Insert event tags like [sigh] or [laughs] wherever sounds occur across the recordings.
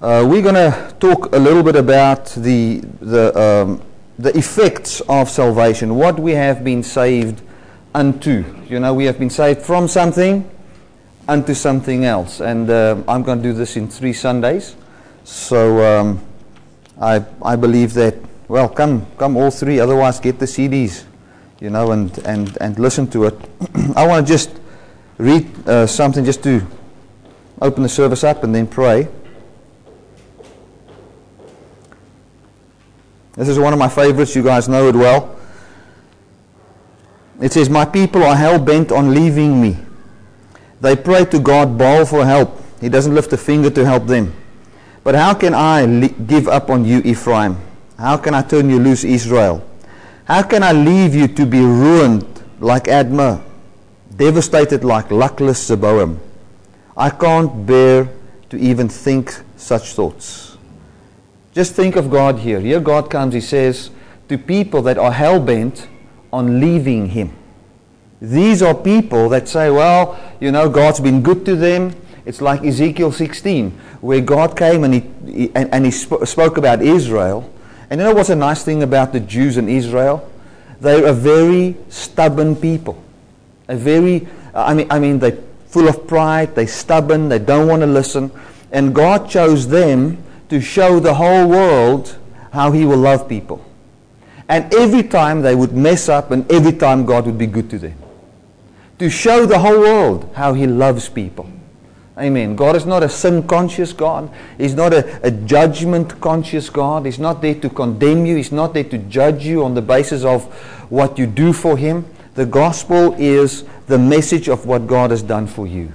Uh, we're going to talk a little bit about the, the, um, the effects of salvation, what we have been saved unto. You know, we have been saved from something unto something else. And uh, I'm going to do this in three Sundays. So um, I, I believe that, well, come, come all three, otherwise get the CDs, you know, and, and, and listen to it. [clears throat] I want to just read uh, something just to open the service up and then pray. This is one of my favorites. You guys know it well. It says, My people are hell bent on leaving me. They pray to God, bawl for help. He doesn't lift a finger to help them. But how can I le- give up on you, Ephraim? How can I turn you loose, Israel? How can I leave you to be ruined like Admah, devastated like luckless Zeboim? I can't bear to even think such thoughts. Just think of God here. Here God comes, He says, to people that are hell bent on leaving Him. These are people that say, well, you know, God's been good to them. It's like Ezekiel 16, where God came and He, he and, and he sp- spoke about Israel. And you know what's a nice thing about the Jews in Israel? They're a very stubborn people. A very, I mean, I mean, they're full of pride, they're stubborn, they don't want to listen. And God chose them to show the whole world how he will love people. And every time they would mess up and every time God would be good to them. To show the whole world how he loves people. Amen. God is not a sin conscious God. He's not a, a judgment conscious God. He's not there to condemn you. He's not there to judge you on the basis of what you do for him. The gospel is the message of what God has done for you.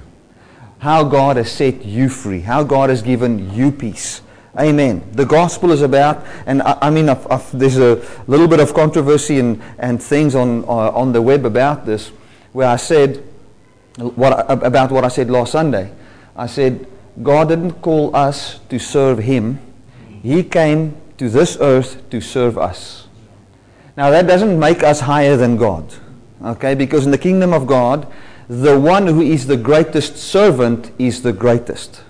How God has set you free. How God has given you peace. Amen. The gospel is about, and I, I mean, I've, I've, there's a little bit of controversy and, and things on, uh, on the web about this, where I said, what, about what I said last Sunday. I said, God didn't call us to serve Him, He came to this earth to serve us. Now, that doesn't make us higher than God, okay? Because in the kingdom of God, the one who is the greatest servant is the greatest.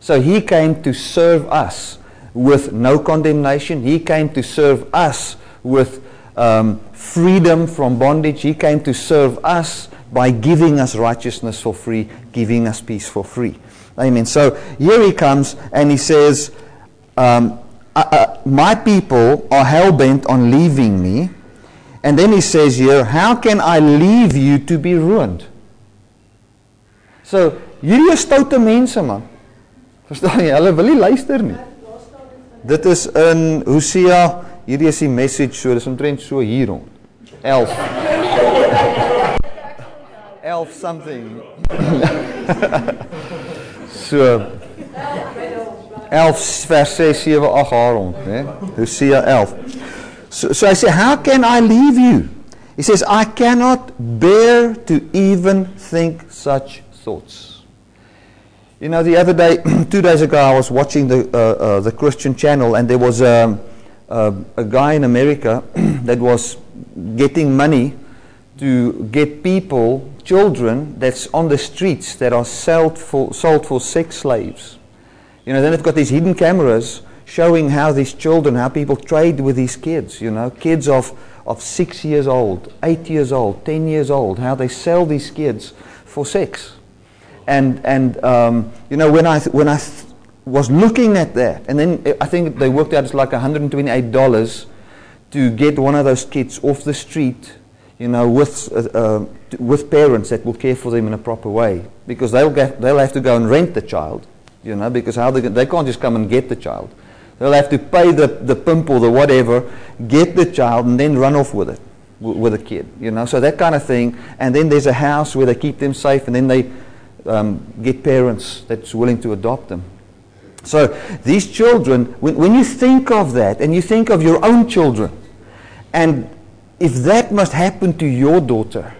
So he came to serve us with no condemnation. He came to serve us with um, freedom from bondage. He came to serve us by giving us righteousness for free, giving us peace for free. Amen. So here he comes and he says, um, uh, uh, My people are hell bent on leaving me. And then he says here, How can I leave you to be ruined? So, hierdie is stoute mense man. Verstaan jy? Hulle wil nie luister nie. Dit is in Hosea, hierdie is die message so, dis omtrent so hier rond. 11. 11 something. [laughs] so 11 vers 6 7 8 haar rond, né? Hosea 11. So, so I say, how can I leave you? He says, I cannot bear to even think such thoughts. You know, the other day, [clears throat] two days ago, I was watching the, uh, uh, the Christian channel, and there was a, a, a guy in America [clears throat] that was getting money to get people, children, that's on the streets that are sold for, sold for sex slaves. You know, then they've got these hidden cameras showing how these children, how people trade with these kids, you know, kids of, of six years old, eight years old, ten years old, how they sell these kids for sex and and um, you know when I when I th- was looking at that, and then I think they worked out it's like 128 dollars to get one of those kids off the street, you know, with uh, uh, with parents that will care for them in a proper way, because they'll get they'll have to go and rent the child, you know, because how they they can't just come and get the child. They'll have to pay the, the pimp or the whatever, get the child, and then run off with it, with a kid, you know. So that kind of thing. And then there's a house where they keep them safe, and then they um, get parents that's willing to adopt them. So these children, when, when you think of that and you think of your own children, and if that must happen to your daughter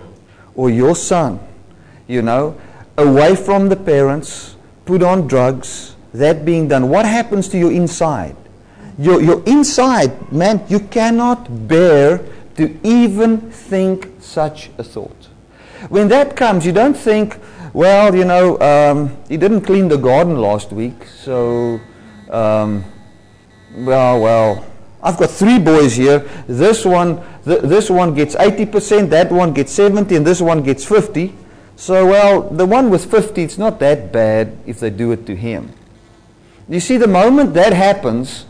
or your son, you know, away from the parents, put on drugs, that being done, what happens to your inside? Your, your inside, man, you cannot bear to even think such a thought. When that comes, you don't think, well, you know, um, he didn't clean the garden last week, so um, well, well, I've got three boys here. This one, th- this one gets 80%, that one gets 70, and this one gets 50. So, well, the one with 50, it's not that bad if they do it to him. You see, the moment that happens,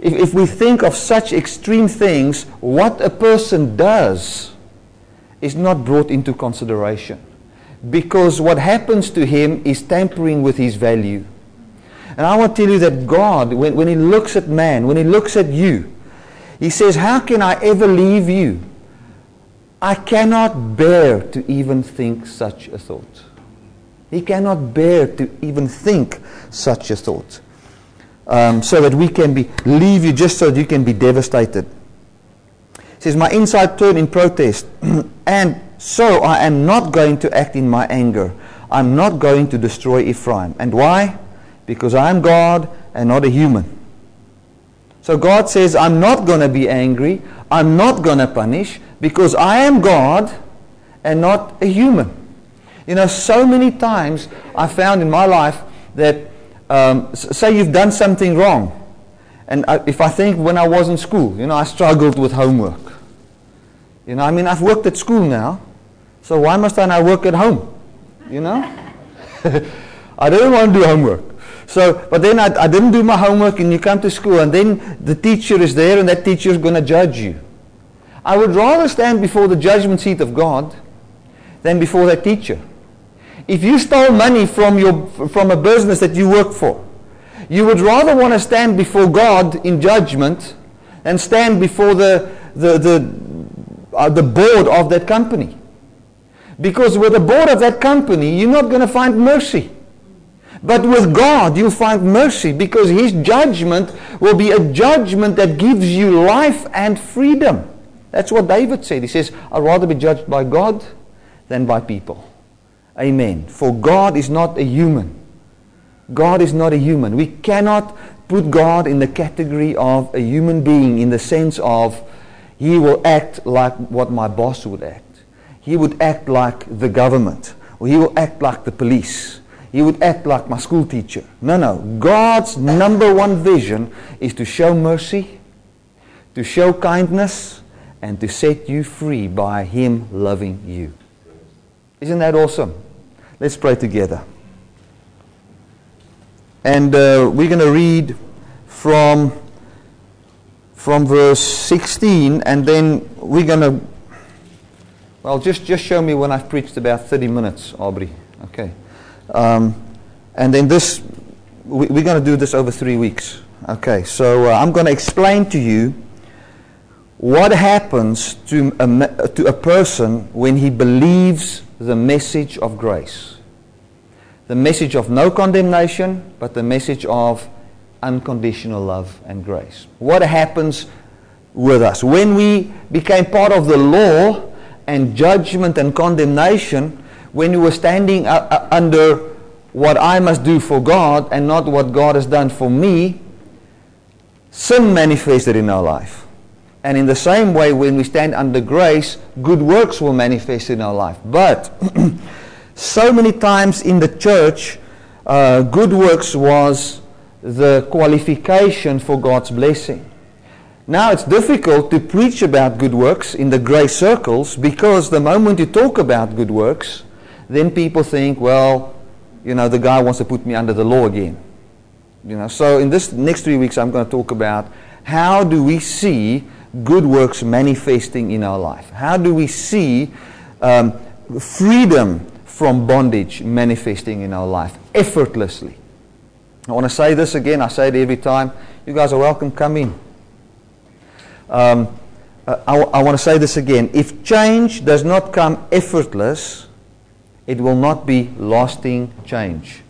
if, if we think of such extreme things, what a person does is not brought into consideration. Because what happens to him is tampering with his value. And I want to tell you that God, when, when He looks at man, when He looks at you, He says, How can I ever leave you? I cannot bear to even think such a thought. He cannot bear to even think such a thought. Um, so that we can be leave you just so that you can be devastated. He says, My inside turned in protest, [clears throat] and so I am not going to act in my anger. I'm not going to destroy Ephraim. And why? because I'm God and not a human. So God says, I'm not going to be angry. I'm not going to punish because I am God and not a human. You know, so many times I found in my life that, um, say you've done something wrong. And I, if I think when I was in school, you know, I struggled with homework. You know, I mean, I've worked at school now, so why must I now work at home? You know? [laughs] I don't want to do homework. So, but then I, I didn't do my homework and you come to school and then the teacher is there and that teacher is going to judge you. I would rather stand before the judgment seat of God than before that teacher. If you stole money from, your, from a business that you work for, you would rather want to stand before God in judgment than stand before the, the, the, uh, the board of that company. Because with the board of that company, you're not going to find mercy. But with God, you'll find mercy because His judgment will be a judgment that gives you life and freedom. That's what David said. He says, I'd rather be judged by God than by people. Amen. For God is not a human. God is not a human. We cannot put God in the category of a human being in the sense of he will act like what my boss would act. He would act like the government. Or he will act like the police he would act like my school teacher. No, no. God's number one vision is to show mercy, to show kindness, and to set you free by Him loving you. Isn't that awesome? Let's pray together. And uh, we're going to read from, from verse 16, and then we're going to. Well, just, just show me when I've preached about 30 minutes, Aubrey. Okay. Um, and then this, we, are going to do this over three weeks. Okay, so uh, I'm going to explain to you what happens to a, to a person when he believes the message of grace. The message of no condemnation, but the message of unconditional love and grace. What happens with us? When we became part of the law and judgment and condemnation, when we were standing under what I must do for God and not what God has done for me, sin manifested in our life. And in the same way, when we stand under grace, good works will manifest in our life. But [clears throat] so many times in the church, uh, good works was the qualification for God's blessing. Now it's difficult to preach about good works in the grace circles because the moment you talk about good works, then people think, well, you know, the guy wants to put me under the law again. You know, so in this next three weeks, I'm going to talk about how do we see good works manifesting in our life? How do we see um, freedom from bondage manifesting in our life effortlessly? I want to say this again. I say it every time. You guys are welcome. Come in. Um, uh, I, I want to say this again. If change does not come effortless, it will not be lasting change.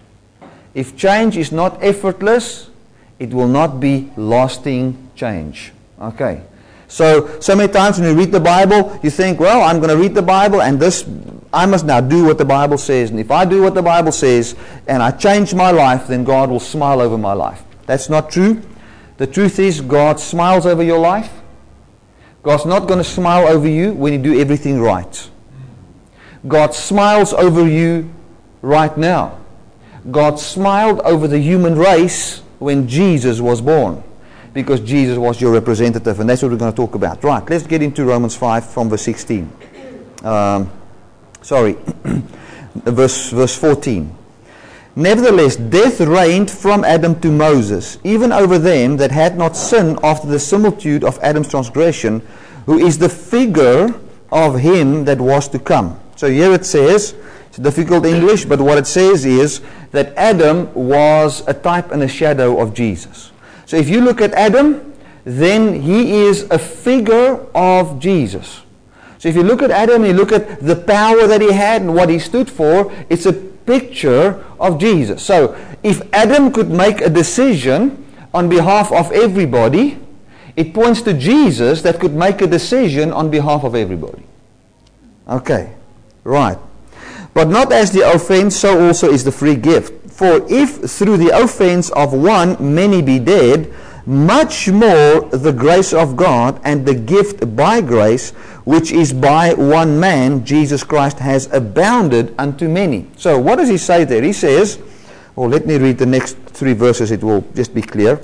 If change is not effortless, it will not be lasting change. Okay. So, so many times when you read the Bible, you think, well, I'm going to read the Bible and this, I must now do what the Bible says. And if I do what the Bible says and I change my life, then God will smile over my life. That's not true. The truth is, God smiles over your life. God's not going to smile over you when you do everything right. God smiles over you right now. God smiled over the human race when Jesus was born. Because Jesus was your representative, and that's what we're going to talk about. Right, let's get into Romans 5 from verse 16. Um, sorry, [clears throat] verse, verse 14. Nevertheless, death reigned from Adam to Moses, even over them that had not sinned after the similitude of Adam's transgression, who is the figure of him that was to come. So here it says, it's difficult English, but what it says is that Adam was a type and a shadow of Jesus. So if you look at Adam, then he is a figure of Jesus. So if you look at Adam, you look at the power that he had and what he stood for, it's a picture of Jesus. So if Adam could make a decision on behalf of everybody, it points to Jesus that could make a decision on behalf of everybody. Okay, right. But not as the offense, so also is the free gift. For if through the offense of one many be dead, much more the grace of God and the gift by grace, which is by one man, Jesus Christ, has abounded unto many. So, what does he say there? He says, well, let me read the next three verses, it will just be clear.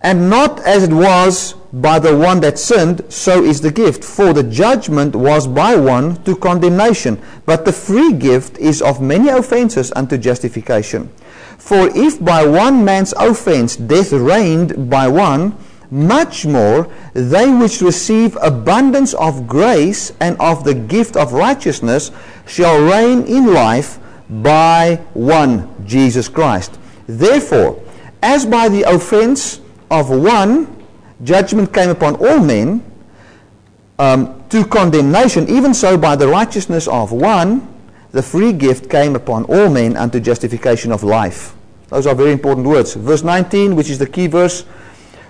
And not as it was by the one that sinned, so is the gift. For the judgment was by one to condemnation, but the free gift is of many offenses unto justification. For if by one man's offense death reigned by one, much more they which receive abundance of grace and of the gift of righteousness shall reign in life by one, Jesus Christ. Therefore, as by the offense of one, judgment came upon all men um, to condemnation, even so by the righteousness of one, the free gift came upon all men unto justification of life. Those are very important words. Verse 19, which is the key verse.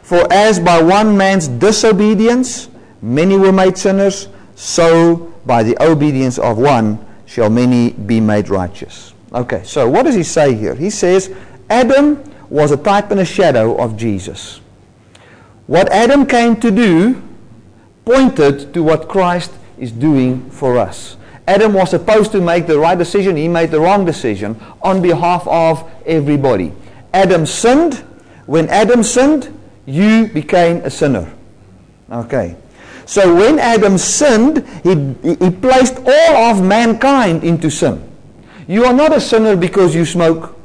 For as by one man's disobedience many were made sinners, so by the obedience of one shall many be made righteous. Okay, so what does he say here? He says Adam was a type and a shadow of Jesus. What Adam came to do pointed to what Christ is doing for us. Adam was supposed to make the right decision. He made the wrong decision on behalf of everybody. Adam sinned. When Adam sinned, you became a sinner. Okay. So when Adam sinned, he, he placed all of mankind into sin. You are not a sinner because you smoke.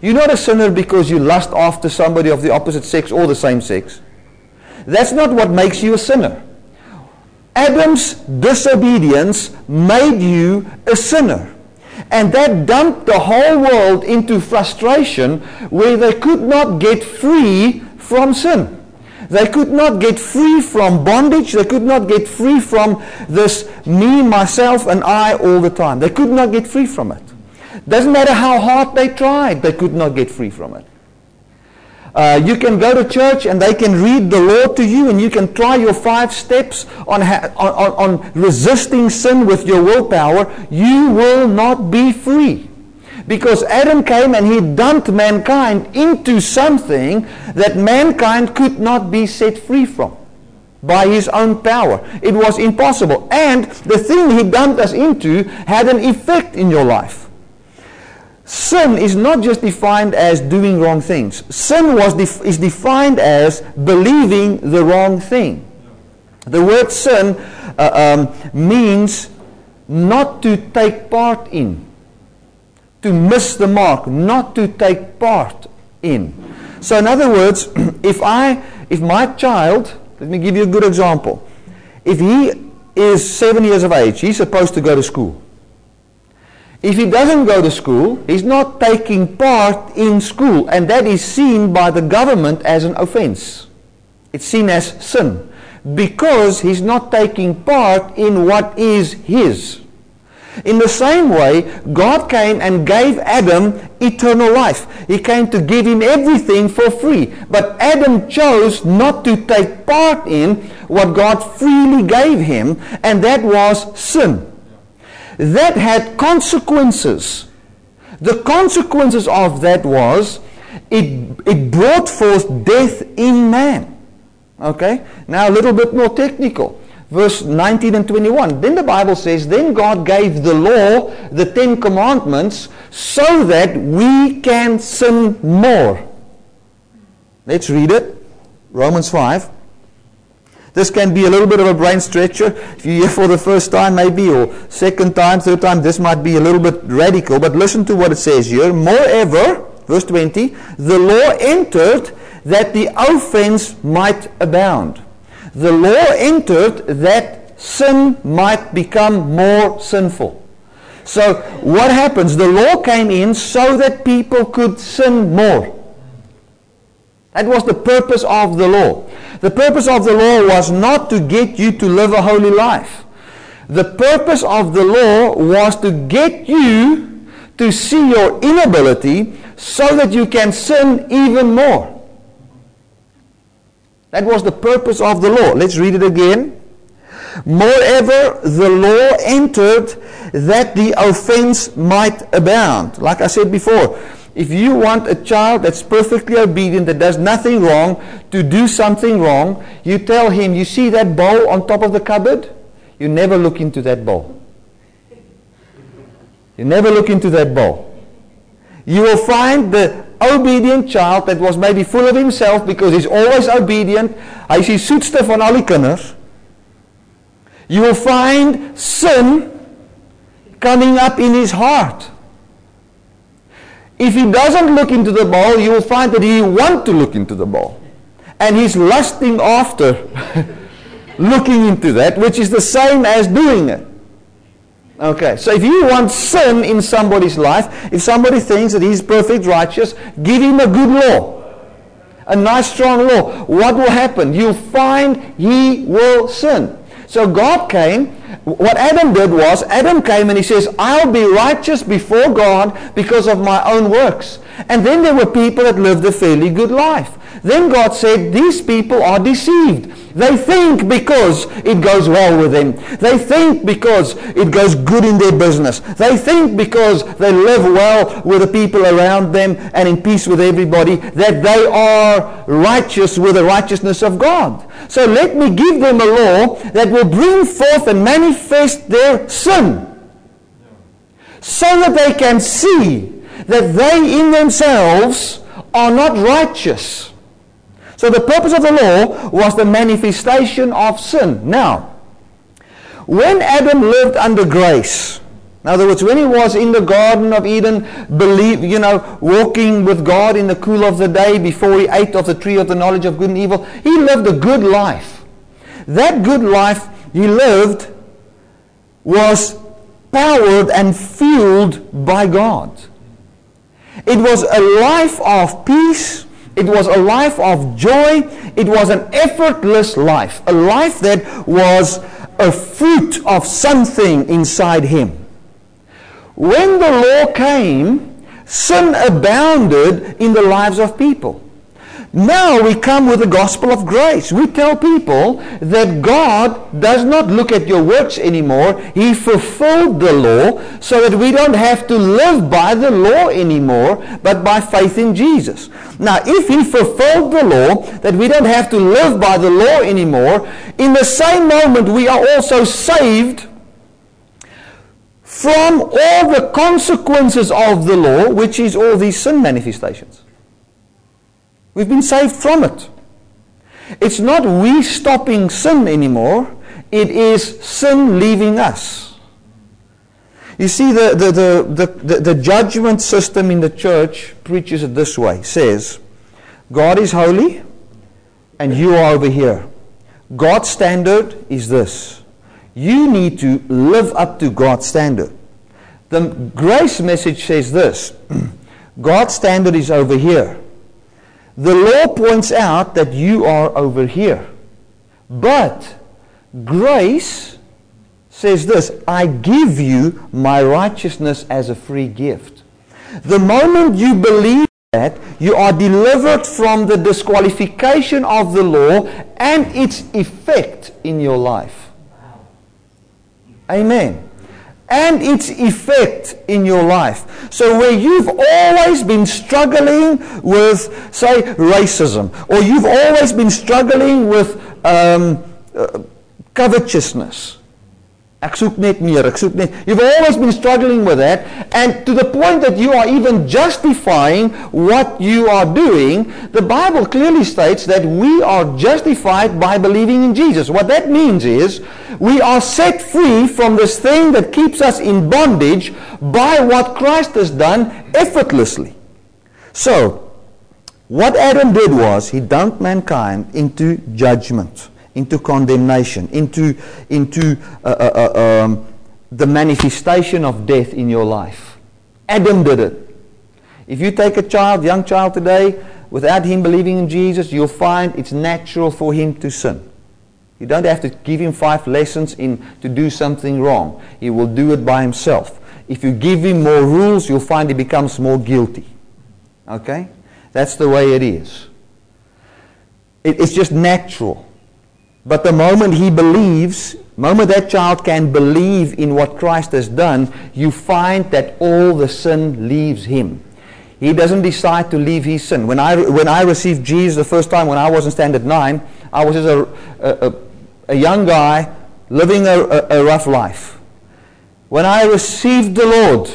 You're not a sinner because you lust after somebody of the opposite sex or the same sex. That's not what makes you a sinner. Adam's disobedience made you a sinner. And that dumped the whole world into frustration where they could not get free from sin. They could not get free from bondage. They could not get free from this me, myself, and I all the time. They could not get free from it. Doesn't matter how hard they tried, they could not get free from it. Uh, you can go to church and they can read the law to you and you can try your five steps on, ha- on, on resisting sin with your willpower. You will not be free. Because Adam came and he dumped mankind into something that mankind could not be set free from by his own power. It was impossible. And the thing he dumped us into had an effect in your life. Sin is not just defined as doing wrong things. Sin was def- is defined as believing the wrong thing. The word sin uh, um, means not to take part in, to miss the mark, not to take part in. So, in other words, [clears throat] if I, if my child, let me give you a good example. If he is seven years of age, he's supposed to go to school. If he doesn't go to school, he's not taking part in school, and that is seen by the government as an offense. It's seen as sin because he's not taking part in what is his. In the same way, God came and gave Adam eternal life. He came to give him everything for free. But Adam chose not to take part in what God freely gave him, and that was sin that had consequences. The consequences of that was it, it brought forth death in man. Okay? Now a little bit more technical. Verse 19 and 21. Then the Bible says, Then God gave the law, the Ten Commandments, so that we can sin more. Let's read it. Romans 5. This can be a little bit of a brain stretcher. If you're for the first time, maybe, or second time, third time, this might be a little bit radical. But listen to what it says here. Moreover, verse 20, the law entered that the offense might abound. The law entered that sin might become more sinful. So, what happens? The law came in so that people could sin more. That was the purpose of the law. The purpose of the law was not to get you to live a holy life. The purpose of the law was to get you to see your inability so that you can sin even more. That was the purpose of the law. Let's read it again. Moreover, the law entered that the offense might abound. Like I said before, if you want a child that's perfectly obedient, that does nothing wrong, to do something wrong, you tell him, you see that bowl on top of the cupboard? You never look into that bowl. You never look into that bowl. You will find the obedient child that was maybe full of himself because he's always obedient. Hy is die soetste van al die kinders. You will find sin coming up in his heart. If he doesn't look into the ball, you will find that he wants to look into the ball. And he's lusting after [laughs] looking into that, which is the same as doing it. Okay, so if you want sin in somebody's life, if somebody thinks that he's perfect righteous, give him a good law. A nice strong law. What will happen? You'll find he will sin. So God came what Adam did was, Adam came and he says, I'll be righteous before God because of my own works. And then there were people that lived a fairly good life. Then God said, These people are deceived. They think because it goes well with them. They think because it goes good in their business. They think because they live well with the people around them and in peace with everybody that they are righteous with the righteousness of God. So let me give them a law that will bring forth and manifest their sin so that they can see that they in themselves are not righteous. So the purpose of the law was the manifestation of sin. Now, when Adam lived under grace, in other words, when he was in the Garden of Eden, believe, you know, walking with God in the cool of the day before he ate of the tree of the knowledge of good and evil, he lived a good life. That good life he lived was powered and fueled by God. It was a life of peace it was a life of joy. It was an effortless life, a life that was a fruit of something inside him. When the law came, sin abounded in the lives of people. Now we come with the gospel of grace. We tell people that God does not look at your works anymore. He fulfilled the law so that we don't have to live by the law anymore, but by faith in Jesus. Now, if He fulfilled the law, that we don't have to live by the law anymore, in the same moment we are also saved from all the consequences of the law, which is all these sin manifestations. We've been saved from it. It's not we stopping sin anymore, it is sin leaving us. You see, the, the, the, the, judgment system in the church preaches it this way says, God is holy, and you are over here. God's standard is this. You need to live up to God's standard. The grace message says this [clears throat] God's standard is over here. The law points out that you are over here. But grace says this I give you my righteousness as a free gift. The moment you believe that, you are delivered from the disqualification of the law and its effect in your life. Amen and its effect in your life. So, where you've always been struggling with, say, racism, or you've always been struggling with um, uh, covetousness, Ek soek net meer, ek soek net. You've always been struggling with that and to the point that you are even justifying what you are doing, the Bible clearly states that we are justified by believing in Jesus. What that means is we are set free from this thing that keeps us in bondage by what Christ has done effortlessly. So, what Adam did was he dumped mankind into judgment into condemnation, into, into uh, uh, uh, um, the manifestation of death in your life. Adam did it. If you take a child, young child today, without him believing in Jesus, you'll find it's natural for him to sin. You don't have to give him five lessons in to do something wrong. He will do it by himself. If you give him more rules, you'll find he becomes more guilty. Okay? That's the way it is. It, it's just natural. But the moment he believes, moment that child can believe in what Christ has done, you find that all the sin leaves him. He doesn't decide to leave his sin. When I, when I received Jesus the first time when I was in standard 9, I was just a, a, a young guy living a, a, a rough life. When I received the Lord,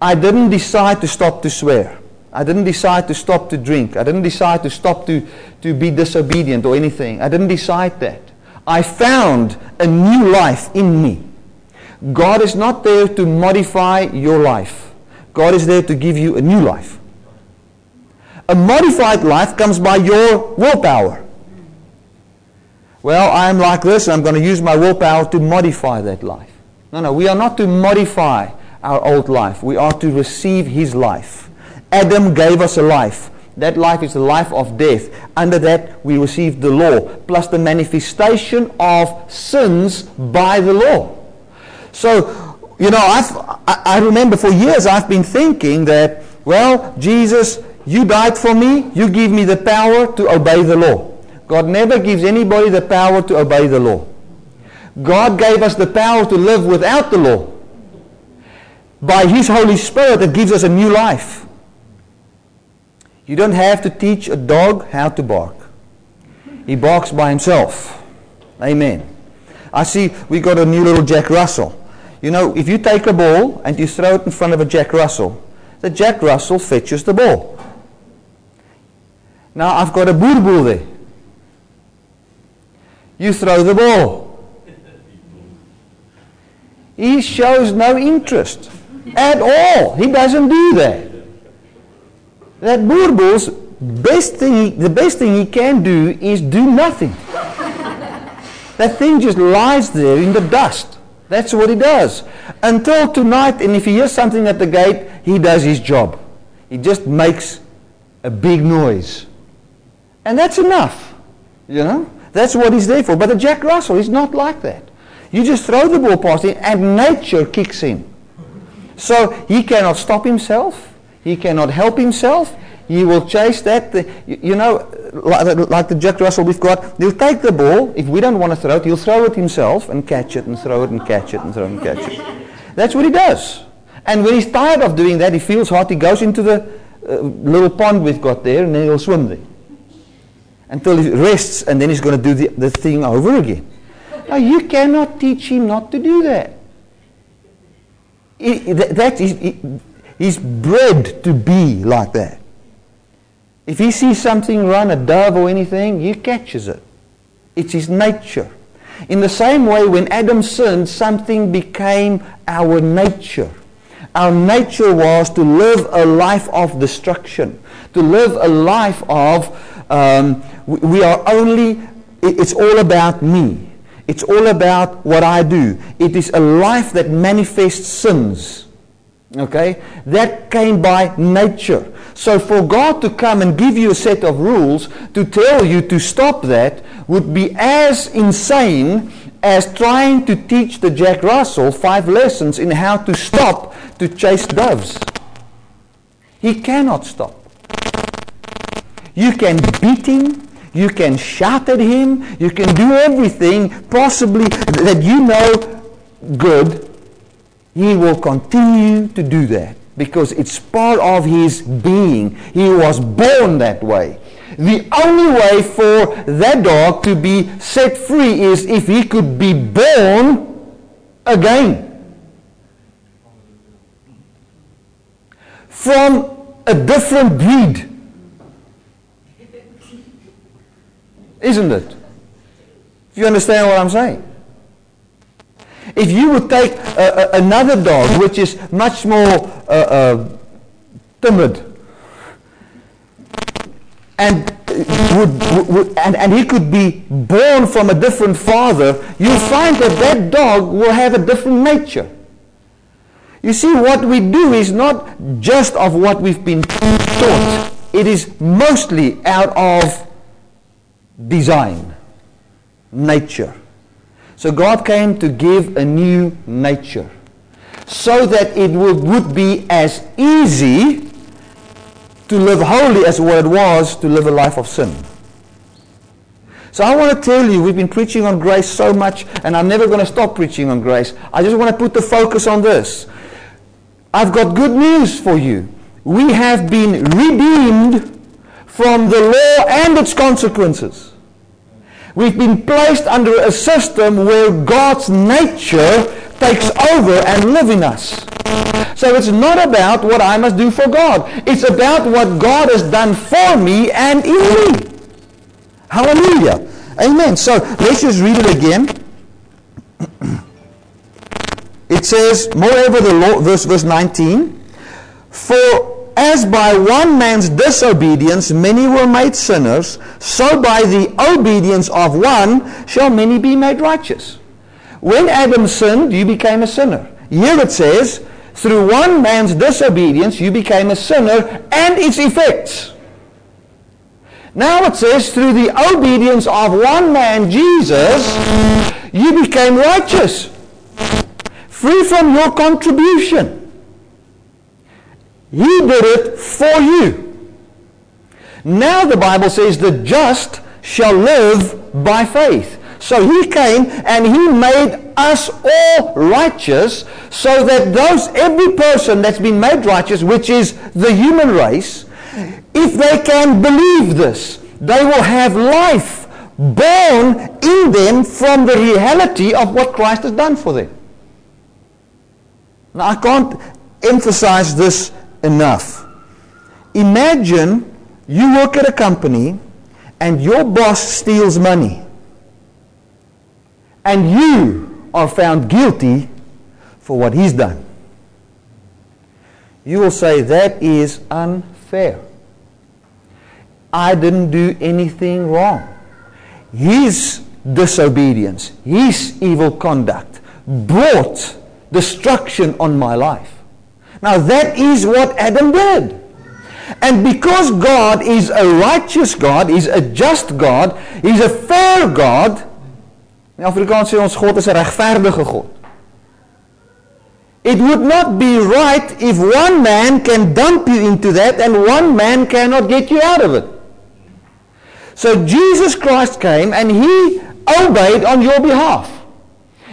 I didn't decide to stop to swear. I didn't decide to stop to drink. I didn't decide to stop to, to be disobedient or anything. I didn't decide that. I found a new life in me. God is not there to modify your life. God is there to give you a new life. A modified life comes by your willpower. Well, I'm like this, and I'm going to use my willpower to modify that life. No, no, we are not to modify our old life. We are to receive his life. Adam gave us a life. That life is the life of death. Under that, we received the law, plus the manifestation of sins by the law. So, you know, I've, I remember for years I've been thinking that, well, Jesus, you died for me, you give me the power to obey the law. God never gives anybody the power to obey the law. God gave us the power to live without the law. By His Holy Spirit, it gives us a new life. You don't have to teach a dog how to bark. He barks by himself. Amen. I see we got a new little Jack Russell. You know, if you take a ball and you throw it in front of a Jack Russell, the Jack Russell fetches the ball. Now I've got a Boer there. You throw the ball. He shows no interest at all. He doesn't do that that Boerboel's best thing, the best thing he can do is do nothing. that thing just lies there in the dust. That's what he does. Until tonight, and if he hears something at the gate, he does his job. He just makes a big noise. And that's enough. You know? That's what he's there for. But the Jack Russell is not like that. You just throw the ball past him and nature kicks in. So he cannot stop himself. He cannot help himself. He will chase that. You know, like the Jack Russell we've got, he'll take the ball. If we don't want to throw it, he'll throw it himself and catch it and throw it and catch it and throw it and catch it. That's what he does. And when he's tired of doing that, he feels hot, he goes into the uh, little pond we've got there and then he'll swim there. Until he rests and then he's going to do the, the thing over again. Now, you cannot teach him not to do that. that, that is, He's bred to be like that. If he sees something run, a dove or anything, he catches it. It's his nature. In the same way, when Adam sinned, something became our nature. Our nature was to live a life of destruction, to live a life of, um, we are only, it's all about me. It's all about what I do. It is a life that manifests sins. Okay? That came by nature. So for God to come and give you a set of rules to tell you to stop that would be as insane as trying to teach the Jack Russell five lessons in how to stop to chase doves. He cannot stop. You can beat him, you can shout at him, you can do everything possibly that you know good he will continue to do that because it's part of his being. He was born that way. The only way for that dog to be set free is if he could be born again. From a different breed. Isn't it? If you understand what I'm saying. If you would take uh, another dog, which is much more uh, uh, timid, and, would, would, and, and he could be born from a different father, you'll find that that dog will have a different nature. You see, what we do is not just of what we've been taught. It is mostly out of design, nature. So God came to give a new nature so that it would, would be as easy to live holy as what it was to live a life of sin. So I want to tell you, we've been preaching on grace so much, and I'm never going to stop preaching on grace. I just want to put the focus on this. I've got good news for you. We have been redeemed from the law and its consequences. We've been placed under a system where God's nature takes over and lives in us. So it's not about what I must do for God. It's about what God has done for me and in me. Hallelujah. Amen. So let's just read it again. [clears throat] It says, moreover, the law, verse, verse 19, for as by one man's disobedience many were made sinners, so by the obedience of one shall many be made righteous. When Adam sinned, you became a sinner. Here it says, through one man's disobedience, you became a sinner and its effects. Now it says, through the obedience of one man, Jesus, you became righteous. Free from your contribution. He did it for you. Now the Bible says the just shall live by faith. So he came and he made us all righteous so that those, every person that's been made righteous, which is the human race, if they can believe this, they will have life born in them from the reality of what Christ has done for them. Now, I can't emphasize this enough. Imagine you work at a company and your boss steals money and you are found guilty for what he's done. You will say, that is unfair. I didn't do anything wrong. His disobedience, his evil conduct brought destruction on my life. Now that is what Adam did. And because God is a righteous God, He's a just God, He's a fair God, In Afrikaans sê ons God is 'n regverdige God. It would not be right if one man can dump you into that and one man cannot get you out of it. So Jesus Christ came and he obeyed on your behalf.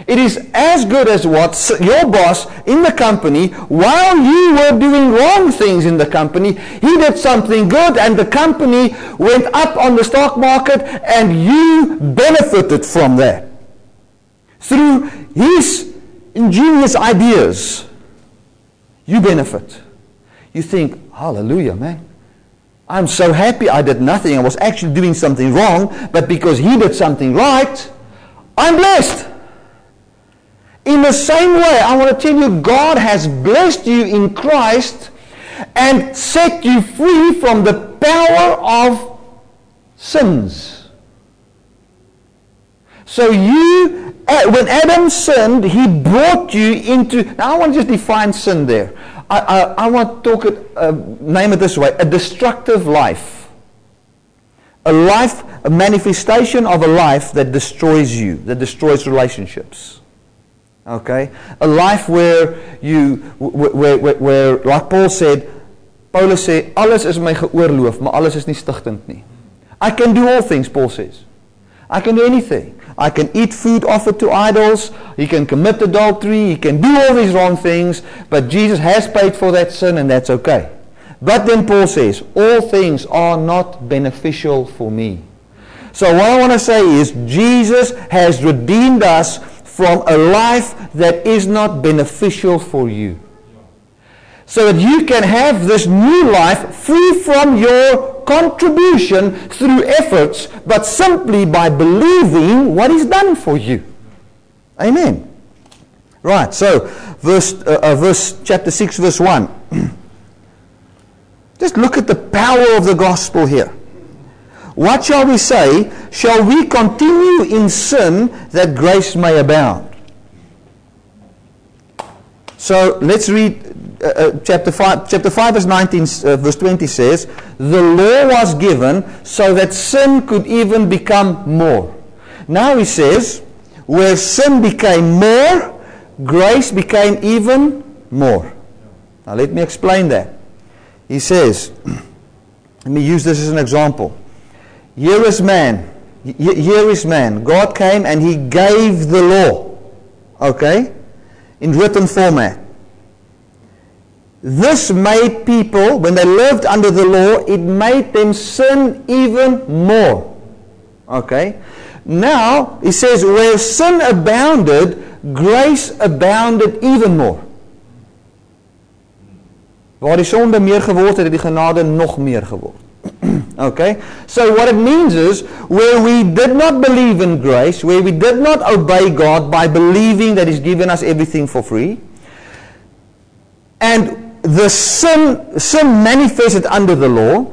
It is as good as what your boss in the company, while you were doing wrong things in the company, he did something good and the company went up on the stock market and you benefited from that through his ingenious ideas, you benefit. You think, hallelujah, man. I'm so happy I did nothing. I was actually doing something wrong, but because he did something right, I'm blessed. In the same way, I want to tell you, God has blessed you in Christ and set you free from the power of sins. So you when Adam sinned, he brought you into. Now, I want to just define sin there. I, I, I want to talk it, uh, name it this way a destructive life. A life, a manifestation of a life that destroys you, that destroys relationships. Okay? A life where you, where, where, where like Paul said, Paulus sê, alles is my geoorloof, maar alles is nie stigtend nie. I can do all things, Paul says. I can do anything. I can eat food offered to idols. He can commit adultery. He can do all these wrong things. But Jesus has paid for that sin and that's okay. But then Paul says, all things are not beneficial for me. So what I want to say is Jesus has redeemed us from a life that is not beneficial for you. So that you can have this new life free from your contribution through efforts, but simply by believing what is done for you. Amen. Right, so verse, uh, uh, verse chapter 6, verse 1. [clears throat] Just look at the power of the gospel here. What shall we say? Shall we continue in sin that grace may abound? So let's read uh, uh, chapter 5. Chapter 5, verse 19, uh, verse 20 says, The law was given so that sin could even become more. Now he says, where sin became more, grace became even more. Now let me explain that. He says, [clears throat] let me use this as an example. Here is man. Here is man. God came and he gave the law. Okay? In written format. This made people, when they lived under the law, it made them sin even more. Okay? Now, he says, where sin abounded, grace abounded even more. Waar die sonde meer geword het, het die genade nog meer geword. [clears throat] okay? So what it means is where we did not believe in grace, where we did not obey God by believing that he's given us everything for free, and the sin sin manifested under the law,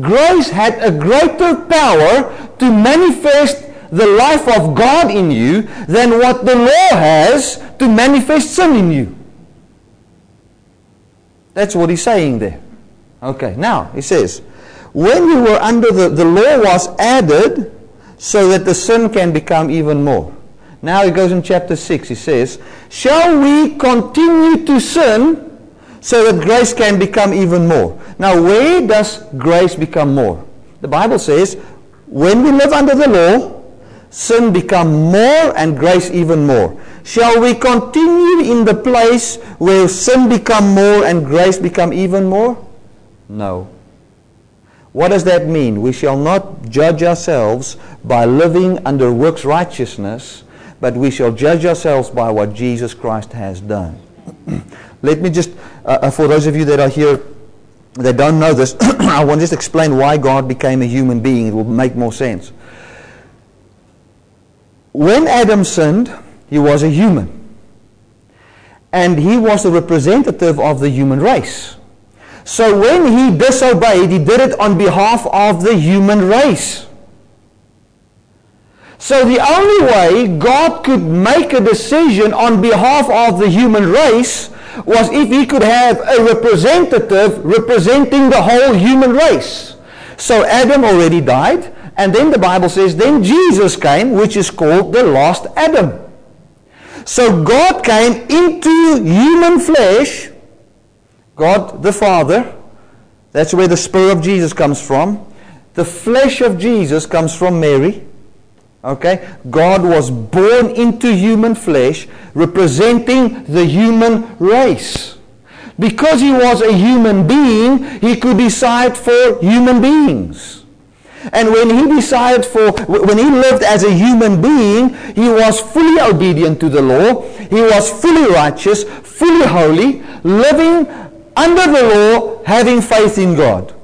grace had a greater power to manifest the life of God in you than what the law has to manifest sin in you. That's what he's saying there. Okay, now he says, when you were under the, the law was added so that the sin can become even more. Now he goes in chapter 6, he says, Shall we continue to sin so that grace can become even more? Now, where does grace become more? The Bible says, when we live under the law, sin become more and grace even more. Shall we continue in the place where sin become more and grace become even more? No. What does that mean? We shall not judge ourselves by living under works righteousness, but we shall judge ourselves by what Jesus Christ has done. [clears throat] Let me just, uh, uh for those of you that are here that don't know this, [clears throat] I want to just explain why God became a human being. It will make more sense. When Adam sinned, he was a human. And he was the representative of the human race. So when he disobeyed, he did it on behalf of the human race. So the only way God could make a decision on behalf of the human race was if he could have a representative representing the whole human race. So Adam already died, and then the Bible says, then Jesus came, which is called the last Adam. So God came into human flesh God the Father, that's where the Spirit of Jesus comes from. The flesh of Jesus comes from Mary. Okay? God was born into human flesh, representing the human race. Because he was a human being, he could decide for human beings. And when he decided for, when he lived as a human being, he was fully obedient to the law. He was fully righteous, fully holy, living under the law, having faith in God.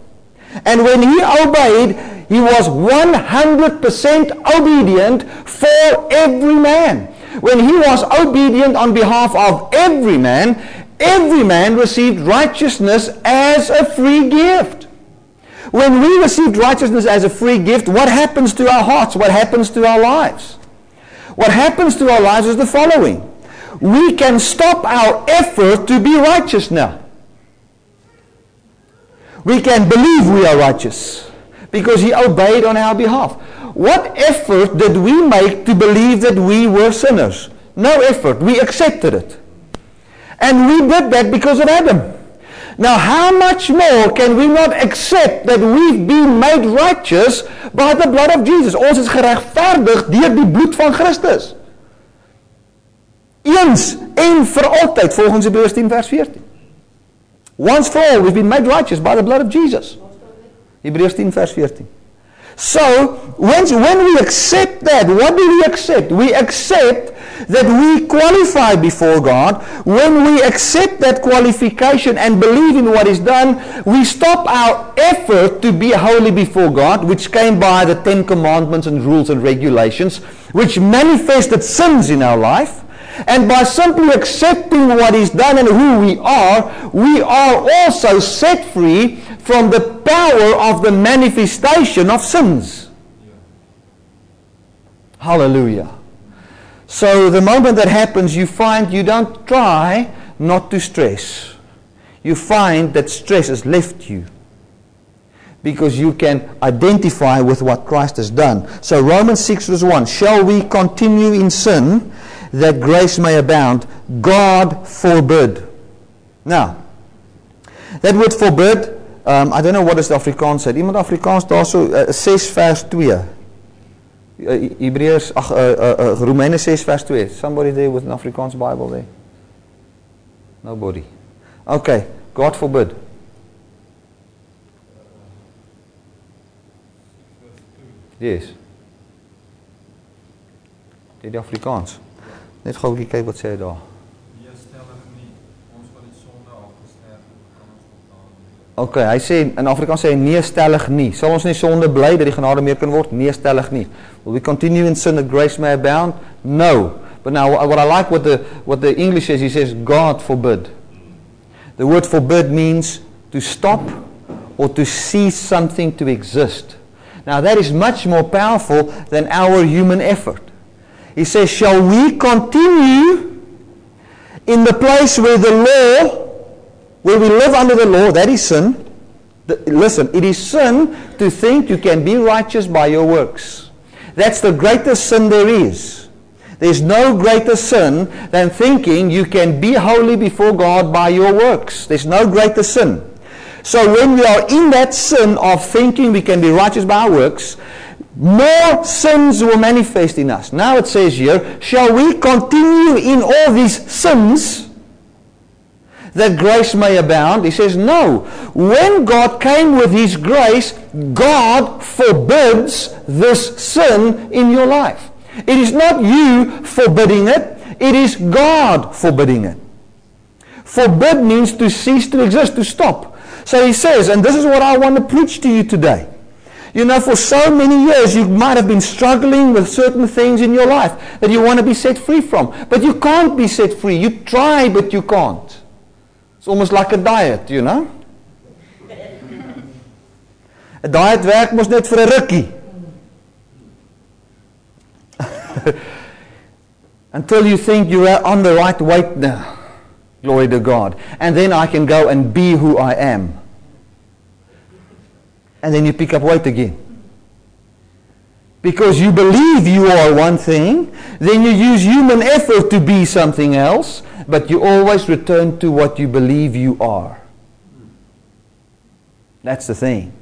And when he obeyed, he was 100% obedient for every man. When he was obedient on behalf of every man, every man received righteousness as a free gift. When we received righteousness as a free gift, what happens to our hearts? What happens to our lives? What happens to our lives is the following. We can stop our effort to be righteous now we can believe we are righteous because he obeyed on our behalf. What effort did we make to believe that we were sinners? No effort. We accepted it. And we did that because of Adam. Now, how much more can we not accept that we've been made righteous by the blood of Jesus? Ons is geregverdig deur die bloed van Christus. Eens en vir altyd volgens Hebreërs 10 vers 14. Once for all, we've been made righteous by the blood of Jesus. Hebrews 10 verse 14. So, when, when we accept that, what do we accept? We accept that we qualify before God. When we accept that qualification and believe in what is done, we stop our effort to be holy before God, which came by the Ten Commandments and rules and regulations, which manifested sins in our life. And by simply accepting what is done and who we are, we are also set free from the power of the manifestation of sins. Hallelujah. So the moment that happens, you find you don't try not to stress. You find that stress has left you because you can identify with what Christ has done. So Romans 6 verse 1, shall we continue in sin that grace may abound. God forbid. Now, that word forbid, um, I don't know what is the Afrikaans sê. Iemand Afrikaans daarso uh, 6 vers 2. Uh, Hebreërs ag uh, uh, uh, Romeine 6 vers 2. Somebody there with an Afrikaans Bible there? Nobody. Okay, God forbid. Yes. Dit die Afrikaans. Net gou kyk wat sê hy daar. Nee, stellig nie. Ons wat die sonde al gesterf het, kan ons opdaan. OK, hy sê in Afrikaans sê hy nee stellig nie. Sal ons nie sonde bly dat die genade meer kan word? Nee stellig nie. Will we continue in sin that grace may abound? No. But now what I like what the what the English says, he says God forbid. The word forbid means to stop or to cease something to exist. Now that is much more powerful than our human effort. He says, Shall we continue in the place where the law, where we live under the law, that is sin. Listen, it is sin to think you can be righteous by your works. That's the greatest sin there is. There's no greater sin than thinking you can be holy before God by your works. There's no greater sin. So when we are in that sin of thinking we can be righteous by our works, more sins will manifest in us. Now it says here, shall we continue in all these sins that grace may abound? He says, no. When God came with his grace, God forbids this sin in your life. It is not you forbidding it, it is God forbidding it. Forbid means to cease to exist, to stop. So he says, and this is what I want to preach to you today. You know, for so many years, you might have been struggling with certain things in your life that you want to be set free from. But you can't be set free. You try, but you can't. It's almost like a diet, you know? [laughs] A diet werk mos net 'n rukkie. [laughs] Until you think you're on the right weight now. Glory to God. And then I can go and be who I am. And then you pick up weight again. Because you believe you are one thing, then you use human effort to be something else, but you always return to what you believe you are. That's the thing.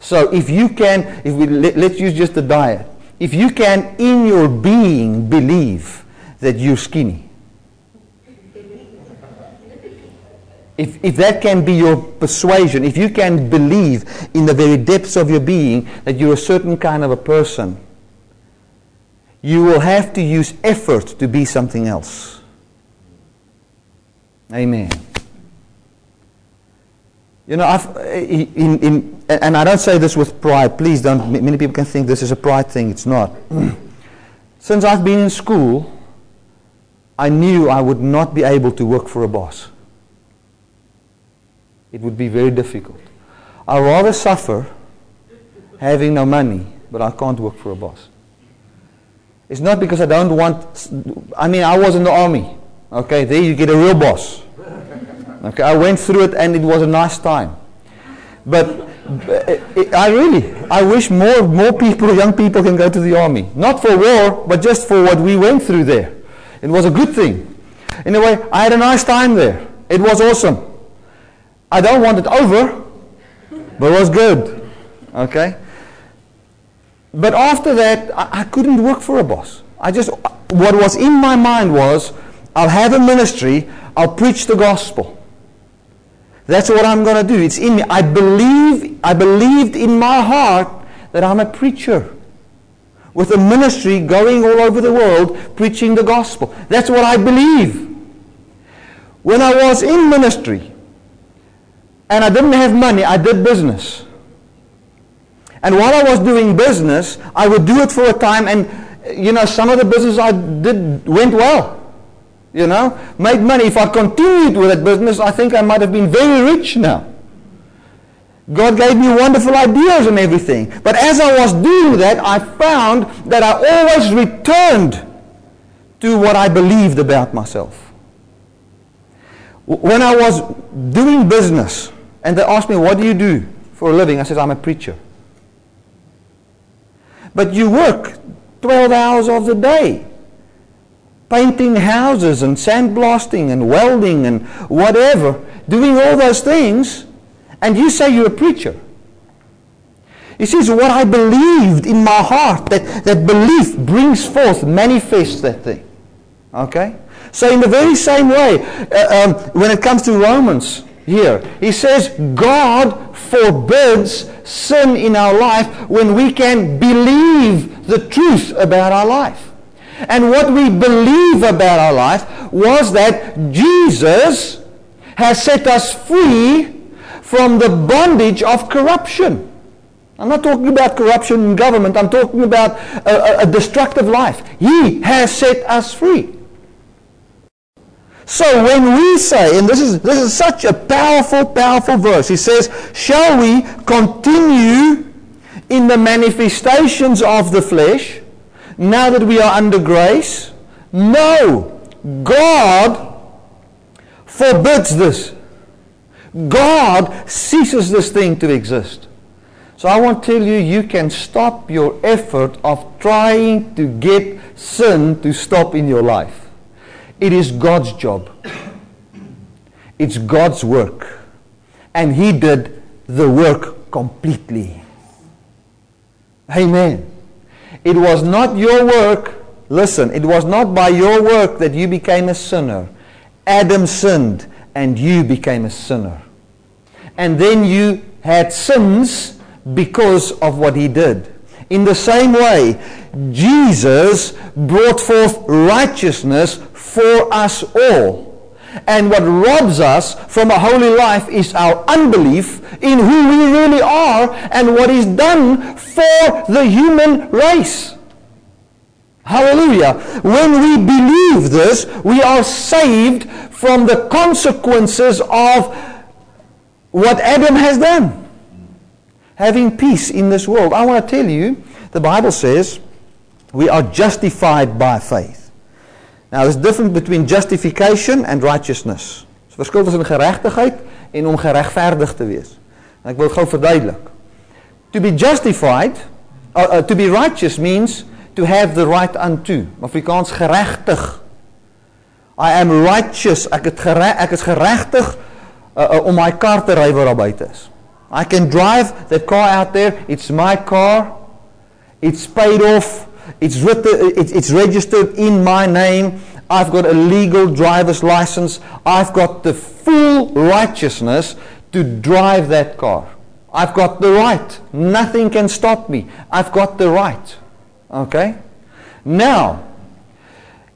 So if you can, if we let, let's use just the diet. If you can in your being believe that you're skinny, if, if that can be your persuasion, if you can believe in the very depths of your being that you're a certain kind of a person, you will have to use effort to be something else. Amen. You know, I've, in, in, and I don't say this with pride. Please don't. Many people can think this is a pride thing. It's not. [clears throat] Since I've been in school, I knew I would not be able to work for a boss. It would be very difficult. I'd rather suffer having no money, but I can't work for a boss. It's not because I don't want, I mean, I was in the army. Okay, there you get a real boss. Okay, I went through it and it was a nice time. But uh, I really, I wish more, more people, young people can go to the army. Not for war, but just for what we went through there. It was a good thing. In a way, I had a nice time there. It was awesome. I don't want it over, but it was good. Okay? But after that, I, I couldn't work for a boss. I just, what was in my mind was, I'll have a ministry, I'll preach the gospel. That's what I'm going to do. It's in me. I believe, I believed in my heart that I'm a preacher with a ministry going all over the world preaching the gospel. That's what I believe. When I was in ministry and I didn't have money, I did business. And while I was doing business, I would do it for a time and you know, some of the business I did went well. You know, made money. If I continued with that business, I think I might have been very rich now. God gave me wonderful ideas and everything. But as I was doing that, I found that I always returned to what I believed about myself. When I was doing business, and they asked me, What do you do for a living? I said, I'm a preacher. But you work 12 hours of the day painting houses and sandblasting and welding and whatever, doing all those things, and you say you're a preacher. You says, what I believed in my heart, that, that belief brings forth, manifests that thing. Okay? So in the very same way, uh, um, when it comes to Romans here, he says God forbids sin in our life when we can believe the truth about our life. And what we believe about our life was that Jesus has set us free from the bondage of corruption. I'm not talking about corruption in government. I'm talking about a, a, a destructive life. He has set us free. So when we say, and this is, this is such a powerful, powerful verse, he says, shall we continue in the manifestations of the flesh now that we are under grace? No. God forbids this. God ceases this thing to exist. So I want to tell you, you can stop your effort of trying to get sin to stop in your life. It is God's job. It's God's work. And He did the work completely. Amen. It was not your work. Listen, it was not by your work that you became a sinner. Adam sinned and you became a sinner. And then you had sins because of what he did. In the same way, Jesus brought forth righteousness for us all. And what robs us from a holy life is our unbelief in who we really are and what is done for the human race. Hallelujah. When we believe this, we are saved from the consequences of what Adam has done. Having peace in this world. I want to tell you, the Bible says we are justified by faith. Now, there's a difference between justification and righteousness. Dis verskil tussen geregtigheid en om geregverdig te wees. En ek wil gou verduidelik. To be justified, uh, uh, to be righteous means to have the right unto. Afrikaans geregtig. I am righteous. Ek het gereg, ek is geregtig uh, uh, om my kar te ry waar daar buite is. I can drive that car out there. It's my car. It's paid off. It's written, it's, registered in my name. I've got a legal driver's license. I've got the full righteousness to drive that car. I've got the right. Nothing can stop me. I've got the right. Okay? Now,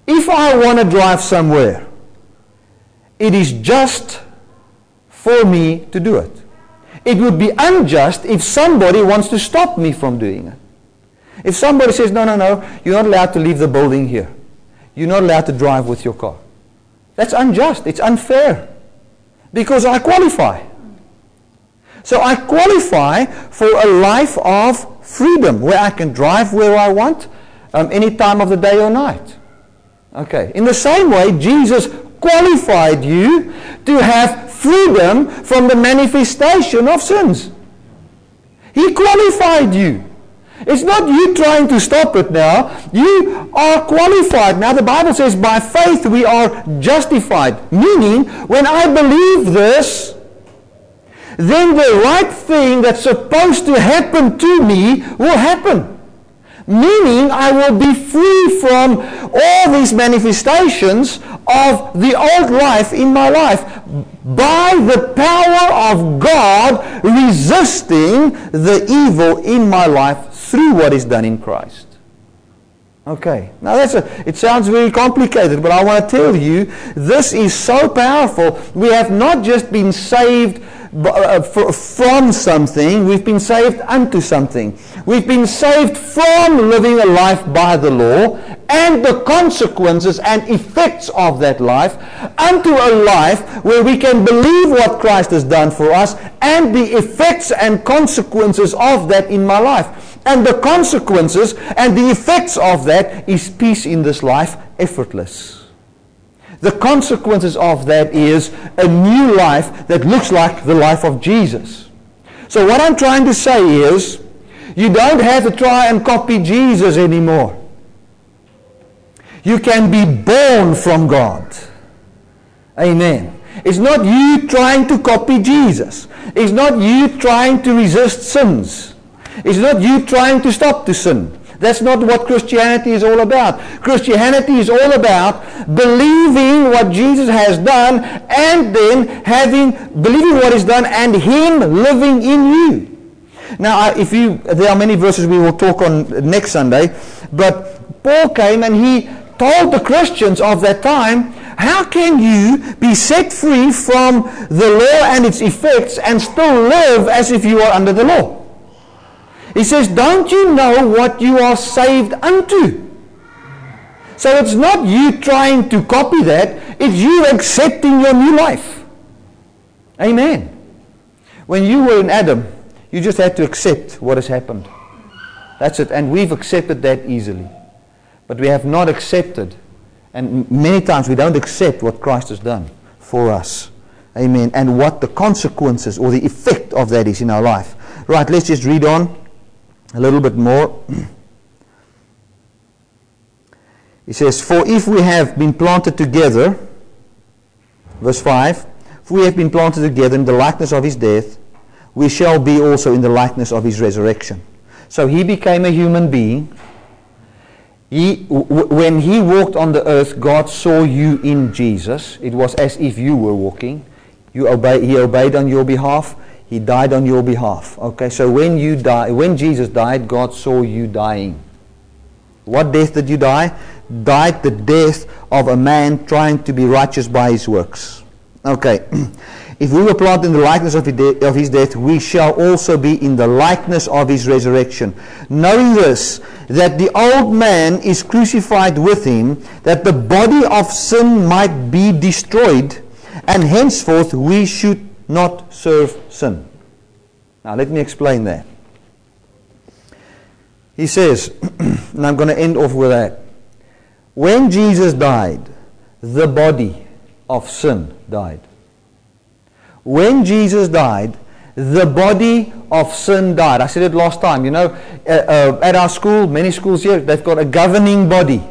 if I want to drive somewhere, it is just for me to do it. It would be unjust if somebody wants to stop me from doing it. If somebody says, no, no, no, you're not allowed to leave the building here. You're not allowed to drive with your car. That's unjust. It's unfair. Because I qualify. So I qualify for a life of freedom where I can drive where I want um, any time of the day or night. Okay. In the same way, Jesus qualified you to have freedom from the manifestation of sins. He qualified you. It's not you trying to stop it now. You are qualified. Now the Bible says by faith we are justified. Meaning, when I believe this, then the right thing that's supposed to happen to me will happen. Meaning, I will be free from all these manifestations of the old life in my life by the power of God resisting the evil in my life through what is done in Christ. Okay. Now that's a, it sounds very complicated, but I want to tell you, this is so powerful. We have not just been saved uh, from something, we've been saved unto something. We've been saved from living a life by the law and the consequences and effects of that life unto a life where we can believe what Christ has done for us and the effects and consequences of that in my life. And the consequences and the effects of that is peace in this life, effortless. The consequences of that is a new life that looks like the life of Jesus. So what I'm trying to say is, you don't have to try and copy Jesus anymore. You can be born from God. Amen. It's not you trying to copy Jesus. It's not you trying to resist sins. It's not you trying to stop the sin. That's not what Christianity is all about. Christianity is all about believing what Jesus has done and then having believing what is done and him living in you. Now if you there are many verses we will talk on next Sunday, but Paul came and he told the Christians of that time, how can you be set free from the law and its effects and still live as if you are under the law? He says, Don't you know what you are saved unto? So it's not you trying to copy that, it's you accepting your new life. Amen. When you were in Adam, you just had to accept what has happened. That's it. And we've accepted that easily. But we have not accepted, and many times we don't accept what Christ has done for us. Amen. And what the consequences or the effect of that is in our life. Right, let's just read on a little bit more. He says, For if we have been planted together, verse 5, if we have been planted together in the likeness of his death, we shall be also in the likeness of his resurrection. So he became a human being. He, w- when he walked on the earth, God saw you in Jesus. It was as if you were walking. You obey, he obeyed on your behalf. He died on your behalf. Okay, so when you die, when Jesus died, God saw you dying. What death did you die? Died the death of a man trying to be righteous by his works. Okay. [clears throat] If we were planted in the likeness of his death, we shall also be in the likeness of his resurrection. Knowing this, that the old man is crucified with him, that the body of sin might be destroyed, and henceforth we should not serve sin. Now, let me explain that. He says, [clears throat] and I'm going to end off with that. When Jesus died, the body of sin died. When Jesus died, the body of sin died. I said it last time. You know, uh, uh, at our school, many schools here, they've got a governing body.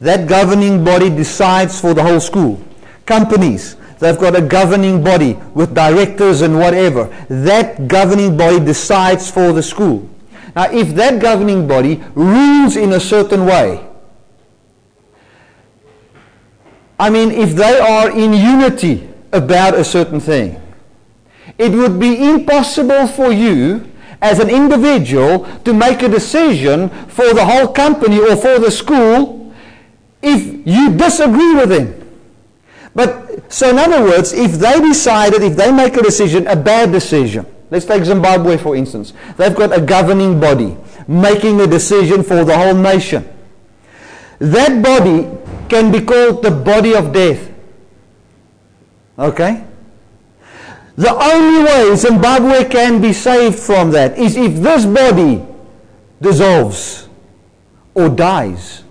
That governing body decides for the whole school. Companies, They've got a governing body with directors and whatever. That governing body decides for the school. Now, if that governing body rules in a certain way, I mean, if they are in unity about a certain thing, it would be impossible for you as an individual to make a decision for the whole company or for the school if you disagree with them. But, so in other words, if they decided, if they make a decision, a bad decision, let's take Zimbabwe for instance, they've got a governing body making a decision for the whole nation. That body can be called the body of death. Okay? The only way Zimbabwe can be saved from that is if this body dissolves or dies.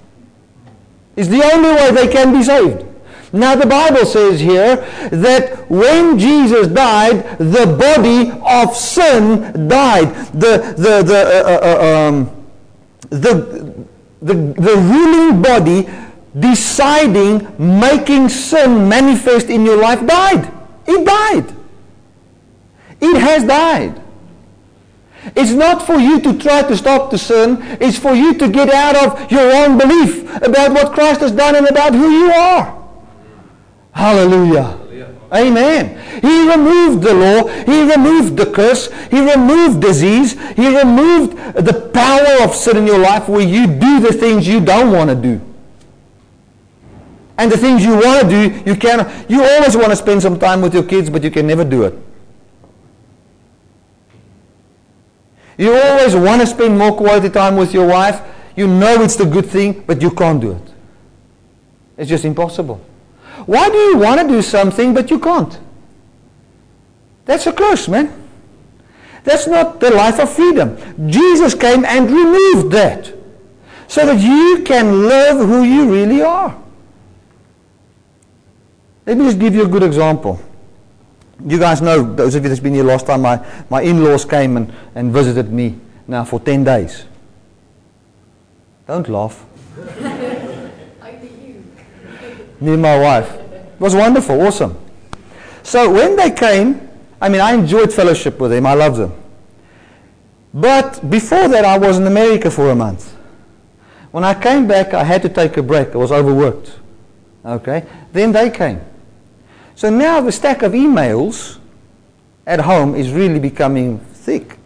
It's the only way they can be saved. Now the Bible says here that when Jesus died, the body of sin died. The, the, the, uh, uh, uh, um, the, the, the ruling body deciding, making sin manifest in your life died. It died. It has died. It's not for you to try to stop the sin. It's for you to get out of your own belief about what Christ has done and about who you are. Hallelujah. Amen. He removed the law. He removed the curse. He removed disease. He removed the power of sin in your life where you do the things you don't want to do. And the things you want to do, you can you always want to spend some time with your kids, but you can never do it. You always want to spend more quality time with your wife. You know it's the good thing, but you can't do it. It's just impossible. Why do you want to do something but you can't? That's a curse, man. That's not the life of freedom. Jesus came and removed that so that you can live who you really are. Let me just give you a good example. You guys know, those of you that's been here last time, my, my in-laws came and, and visited me now for 10 days. Don't laugh. [laughs] me and my wife. It was wonderful, awesome. So when they came, I mean, I enjoyed fellowship with them. I loved them. But before that, I was in America for a month. When I came back, I had to take a break. I was overworked. Okay? Then they came. So now the stack of emails at home is really becoming thick.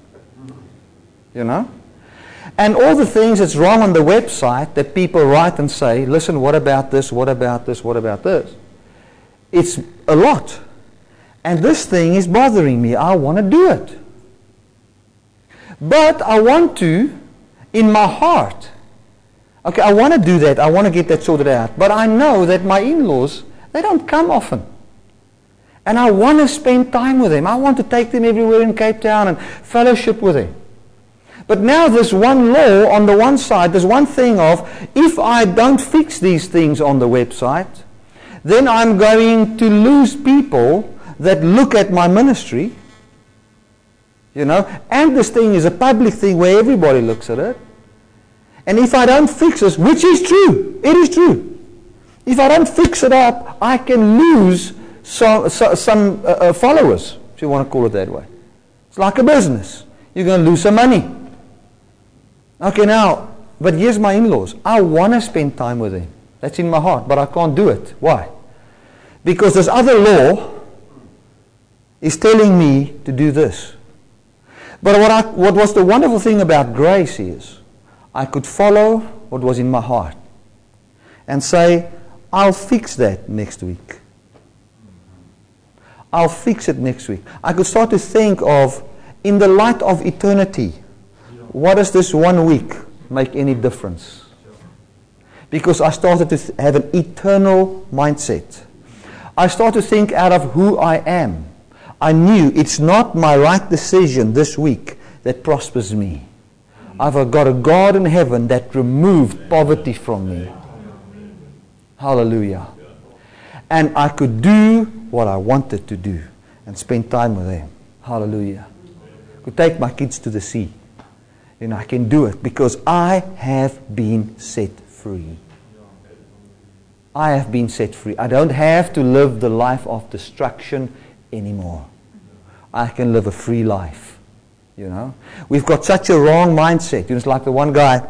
You know? And all the things that's wrong on the website that people write and say, listen, what about this, what about this, what about this? It's a lot. And this thing is bothering me. I want to do it. But I want to, in my heart, okay, I want to do that. I want to get that sorted out. But I know that my in-laws, they don't come often. And I want to spend time with them. I want to take them everywhere in Cape Town and fellowship with them. But now there's one law on the one side, there's one thing of, if I don't fix these things on the website, then I'm going to lose people that look at my ministry. You know, and this thing is a public thing where everybody looks at it. And if I don't fix this, which is true, it is true. If I don't fix it up, I can lose some, some uh, uh, followers, if you want to call it that way. It's like a business. You're going to lose some money. Okay, now, but here's my in-laws. I want to spend time with them. That's in my heart, but I can't do it. Why? Because this other law is telling me to do this. But what, I, what was the wonderful thing about grace is I could follow what was in my heart and say, I'll fix that next week. I'll fix it next week. I could start to think of, in the light of eternity, what does this one week make any difference? Because I started to have an eternal mindset. I started to think out of who I am. I knew it's not my right decision this week that prospers me. I've got a God in heaven that removed poverty from me. Hallelujah. And I could do what I wanted to do and spend time with them. Hallelujah. Could take my kids to the sea. Know, I can do it because I have been set free. I have been set free. I don't have to live the life of destruction anymore. I can live a free life. You know, we've got such a wrong mindset. You know, it's like the one guy.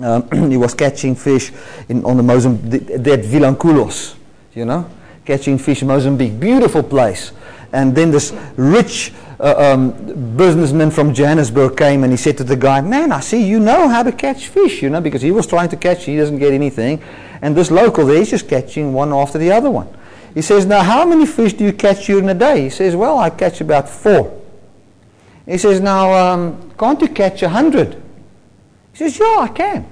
Um, [clears throat] he was catching fish in, on the Mozambique, that Vilanculos, you know, catching fish in Mozambique, beautiful place. And then this rich uh, um, businessman from Johannesburg came and he said to the guy, Man, I see you know how to catch fish, you know, because he was trying to catch, he doesn't get anything. And this local there is just catching one after the other one. He says, Now, how many fish do you catch during a day? He says, Well, I catch about four. He says, Now, um, can't you catch a hundred? He says, Yeah, I can.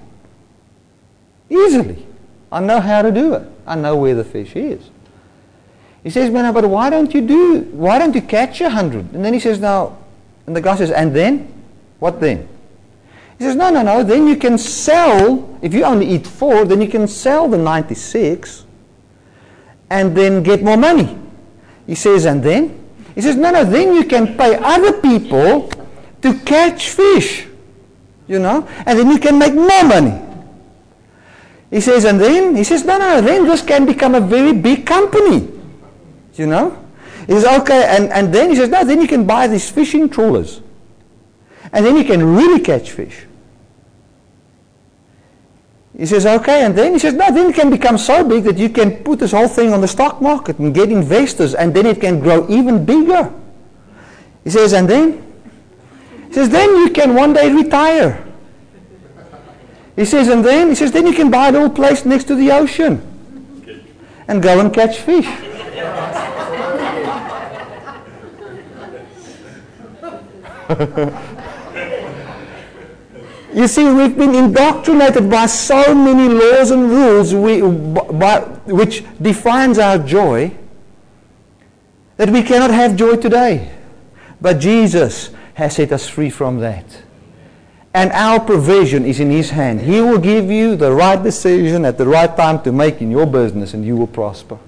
Easily. I know how to do it. I know where the fish is. He says, man, but why don't you do, why don't you catch a hundred? And then he says, now, and the guy says, and then? What then? He says, no, no, no, then you can sell, if you only eat four, then you can sell the 96 and then get more money. He says, and then? He says, no, no, then you can pay other people to catch fish, you know, and then you can make more money. He says, and then? He says, no, no, then this can become a very big company. You know? He says, okay, and, and then he says, no, then you can buy these fishing trawlers. And then you can really catch fish. He says, okay, and then he says, no, then it can become so big that you can put this whole thing on the stock market and get investors, and then it can grow even bigger. He says, and then? He says, then you can one day retire. He says, and then? He says, then you can buy a little place next to the ocean and go and catch fish. [laughs] You see, we've been indoctrinated by so many laws and rules we, by, which defines our joy that we cannot have joy today. But Jesus has set us free from that. And our provision is in His hand. He will give you the right decision at the right time to make in your business and you will prosper.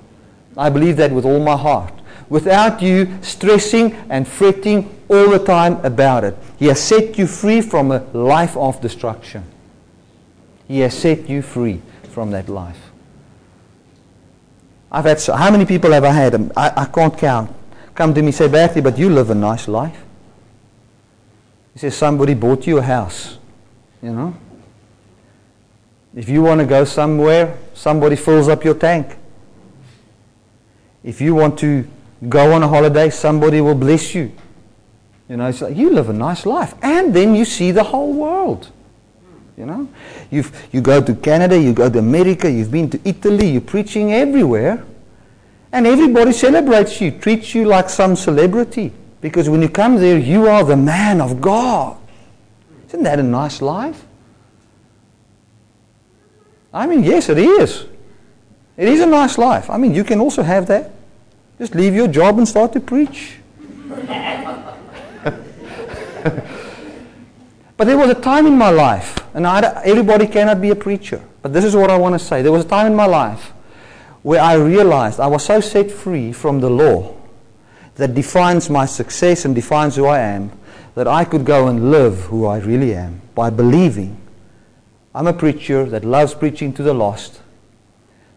I believe that with all my heart. Without you stressing and fretting all the time about it. He has set you free from a life of destruction. He has set you free from that life. I've had so, how many people have I had? Um, I, I can't count. Come to me say, Bertie, but you live a nice life. He says, somebody bought you a house. You know? If you want to go somewhere, somebody fills up your tank. If you want to go on a holiday, somebody will bless you. You know, it's like you live a nice life. And then you see the whole world. You know, you you go to Canada, you go to America, you've been to Italy, you're preaching everywhere. And everybody celebrates you, treats you like some celebrity. Because when you come there, you are the man of God. Isn't that a nice life? I mean, yes, it is. It is a nice life. I mean, you can also have that. Just leave your job and start to preach. [laughs] [laughs] but there was a time in my life, and I, everybody cannot be a preacher, but this is what I want to say. There was a time in my life where I realized I was so set free from the law that defines my success and defines who I am that I could go and live who I really am by believing I'm a preacher that loves preaching to the lost,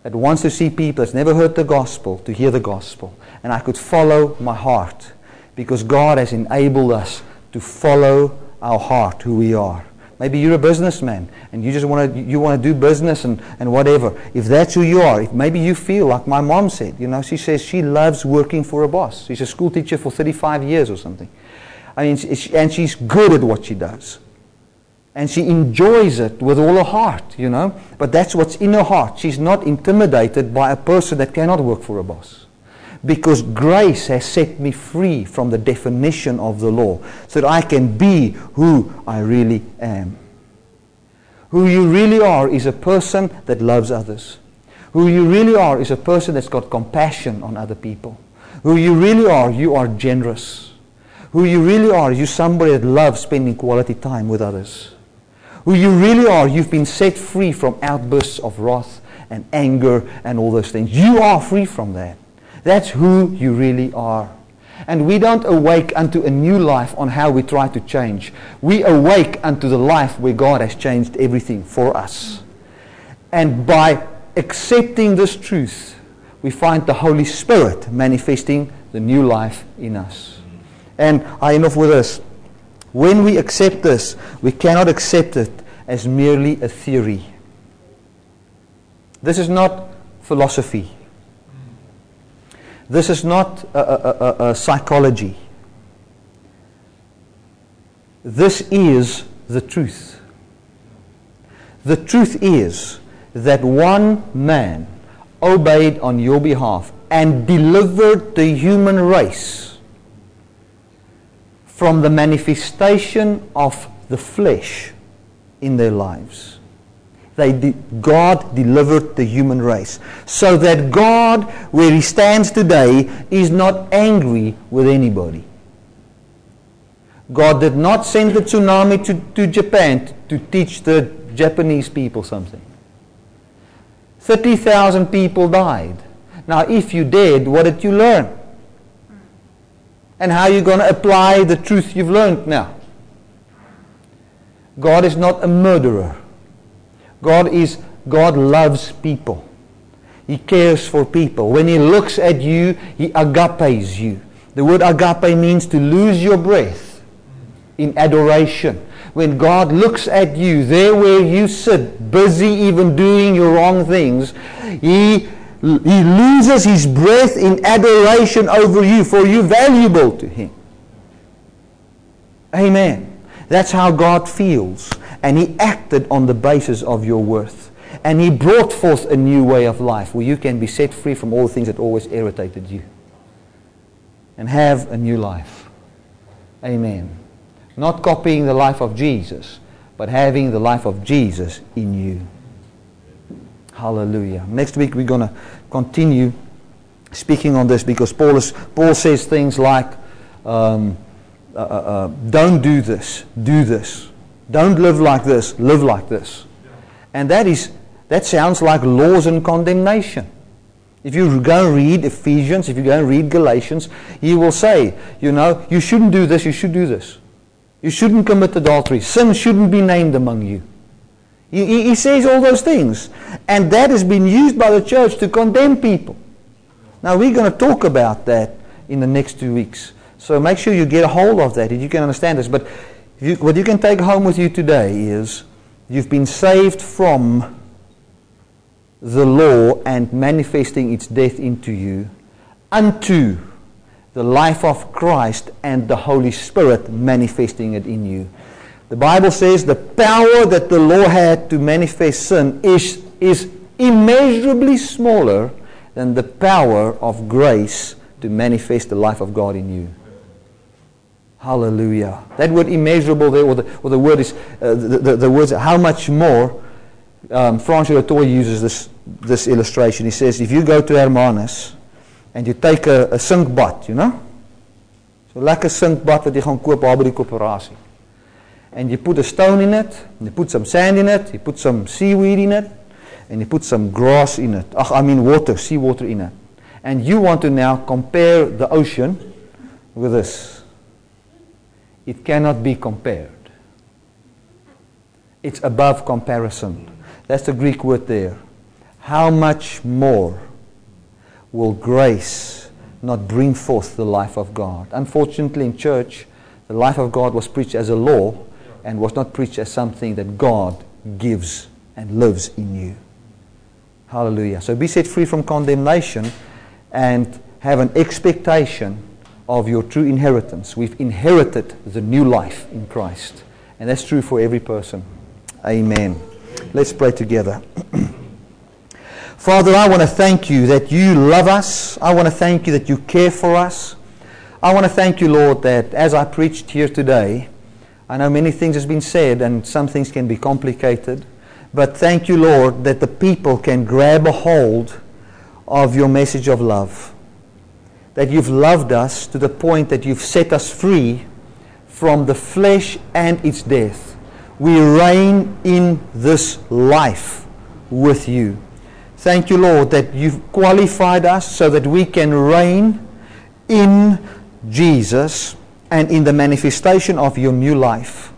that wants to see people that's never heard the gospel to hear the gospel. And I could follow my heart because God has enabled us to follow our heart, who we are. Maybe you're a businessman and you just want to you want to do business and, and whatever. If that's who you are, if maybe you feel like my mom said, you know, she says she loves working for a boss. She's a school teacher for 35 years or something. I mean, and she's good at what she does. And she enjoys it with all her heart, you know. But that's what's in her heart. She's not intimidated by a person that cannot work for a boss because grace has set me free from the definition of the law so that I can be who I really am. Who you really are is a person that loves others. Who you really are is a person that's got compassion on other people. Who you really are, you are generous. Who you really are, you're somebody that loves spending quality time with others. Who you really are, you've been set free from outbursts of wrath and anger and all those things. You are free from that. That's who you really are. And we don't awake unto a new life on how we try to change. We awake unto the life where God has changed everything for us. And by accepting this truth, we find the Holy Spirit manifesting the new life in us. And I end off with this. When we accept this, we cannot accept it as merely a theory. This is not philosophy. This is not a, a, a, a psychology. This is the truth. The truth is that one man obeyed on your behalf and delivered the human race from the manifestation of the flesh in their lives. They de- God delivered the human race. So that God, where He stands today, is not angry with anybody. God did not send the tsunami to, to Japan to, to teach the Japanese people something. 30,000 people died. Now, if you did, what did you learn? And how are you going to apply the truth you've learned now? God is not a murderer. God is God loves people. He cares for people. When he looks at you, he agapes you. The word agape means to lose your breath. in adoration. When God looks at you, there where you sit, busy even doing your wrong things, He, he loses His breath in adoration over you, for you valuable to Him. Amen. That's how God feels. And He acted on the basis of your worth. And He brought forth a new way of life where you can be set free from all the things that always irritated you. And have a new life. Amen. Not copying the life of Jesus, but having the life of Jesus in you. Hallelujah. Next week we're going to continue speaking on this because Paul, is, Paul says things like, um, uh, uh, uh, don't do this, do this. Don't live like this, live like this. And that is that sounds like laws and condemnation. If you go and read Ephesians, if you go and read Galatians, he will say, you know, you shouldn't do this, you should do this. You shouldn't commit adultery. Sin shouldn't be named among you. He, he says all those things. And that has been used by the church to condemn people. Now, we're going to talk about that in the next two weeks. So make sure you get a hold of that, if you can understand this. But you, what you can take home with you today is you've been saved from the law and manifesting its death into you unto the life of Christ and the Holy Spirit manifesting it in you. The Bible says the power that the law had to manifest sin is, is immeasurably smaller than the power of grace to manifest the life of God in you. Hallelujah. That word immeasurable there, or the, or the word is, uh, the, the, the words, how much more, um, Francois Latour uses this, this illustration. He says, if you go to Hermanus and you take a, a sink bath, you know? So lekker sink bath wat jy gaan koop by die koöperasie. And you put a stone in it, and you put some sand in it, you put some seaweed in it, and you put some grass in it. Ach, I mean water, seawater in it. And you want to now compare the ocean with this. It cannot be compared. It's above comparison. That's the Greek word there. How much more will grace not bring forth the life of God? Unfortunately, in church, the life of God was preached as a law and was not preached as something that God gives and lives in you. Hallelujah. So be set free from condemnation and have an expectation of your true inheritance. We've inherited the new life in Christ. And that's true for every person. Amen. Let's pray together. [clears throat] Father, I want to thank you that you love us. I want to thank you that you care for us. I want to thank you, Lord, that as I preached here today, I know many things has been said and some things can be complicated. But thank you, Lord, that the people can grab a hold of your message of love that you've loved us to the point that you've set us free from the flesh and its death. We reign in this life with you. Thank you, Lord, that you've qualified us so that we can reign in Jesus and in the manifestation of your new life.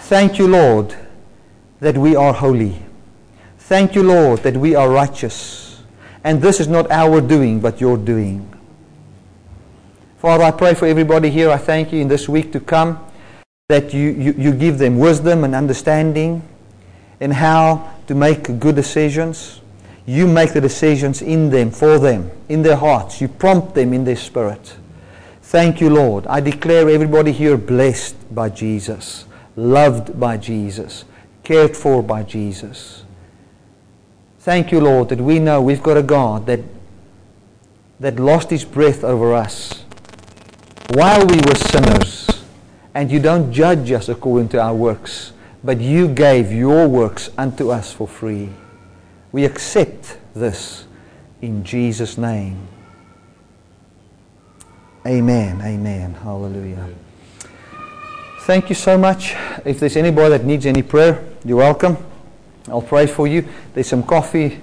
Thank you, Lord, that we are holy. Thank you, Lord, that we are righteous. And this is not our doing, but your doing. Father, I pray for everybody here. I thank you in this week to come that you, you, you give them wisdom and understanding in how to make good decisions. You make the decisions in them, for them, in their hearts. You prompt them in their spirit. Thank you, Lord. I declare everybody here blessed by Jesus, loved by Jesus, cared for by Jesus. Thank you, Lord, that we know we've got a God that, that lost his breath over us while we were sinners. And you don't judge us according to our works, but you gave your works unto us for free. We accept this in Jesus' name. Amen. Amen. Hallelujah. Thank you so much. If there's anybody that needs any prayer, you're welcome. I'll pray for you. There's some coffee